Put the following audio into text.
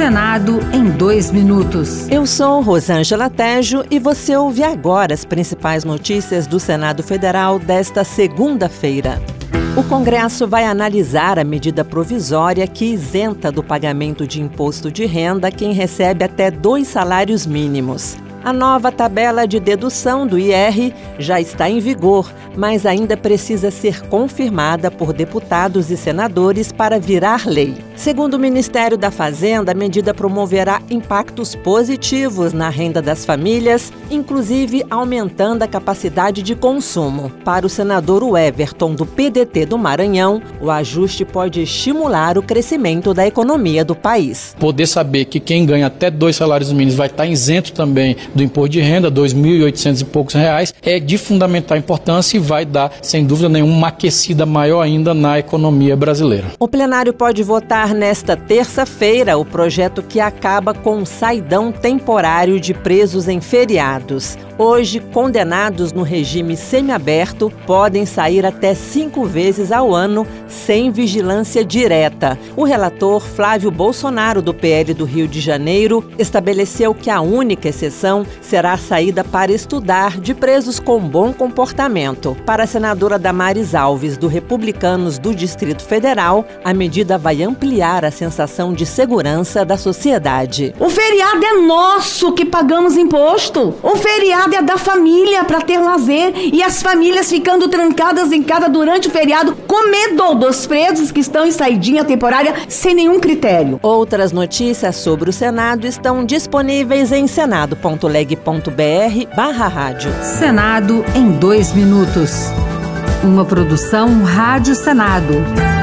Senado em dois minutos. Eu sou Rosângela Tejo e você ouve agora as principais notícias do Senado Federal desta segunda-feira. O Congresso vai analisar a medida provisória que isenta do pagamento de imposto de renda quem recebe até dois salários mínimos. A nova tabela de dedução do IR já está em vigor, mas ainda precisa ser confirmada por deputados e senadores para virar lei. Segundo o Ministério da Fazenda, a medida promoverá impactos positivos na renda das famílias, inclusive aumentando a capacidade de consumo. Para o senador Everton, do PDT do Maranhão, o ajuste pode estimular o crescimento da economia do país. Poder saber que quem ganha até dois salários mínimos vai estar isento também do imposto de renda, 2.800 e poucos reais, é de fundamental importância e vai dar, sem dúvida nenhuma, uma aquecida maior ainda na economia brasileira. O plenário pode votar nesta terça-feira o projeto que acaba com o saidão temporário de presos em feriados. Hoje, condenados no regime semiaberto podem sair até cinco vezes ao ano sem vigilância direta. O relator Flávio Bolsonaro, do PL do Rio de Janeiro, estabeleceu que a única exceção será a saída para estudar de presos com bom comportamento. Para a senadora Damares Alves, do Republicanos do Distrito Federal, a medida vai ampliar a sensação de segurança da sociedade. O feriado é nosso que pagamos imposto. O feriado é da família para ter lazer e as famílias ficando trancadas em casa durante o feriado com medo dos presos que estão em saidinha temporária sem nenhum critério. Outras notícias sobre o Senado estão disponíveis em senado.leg.br barra rádio. Senado em dois minutos. Uma produção Rádio Senado.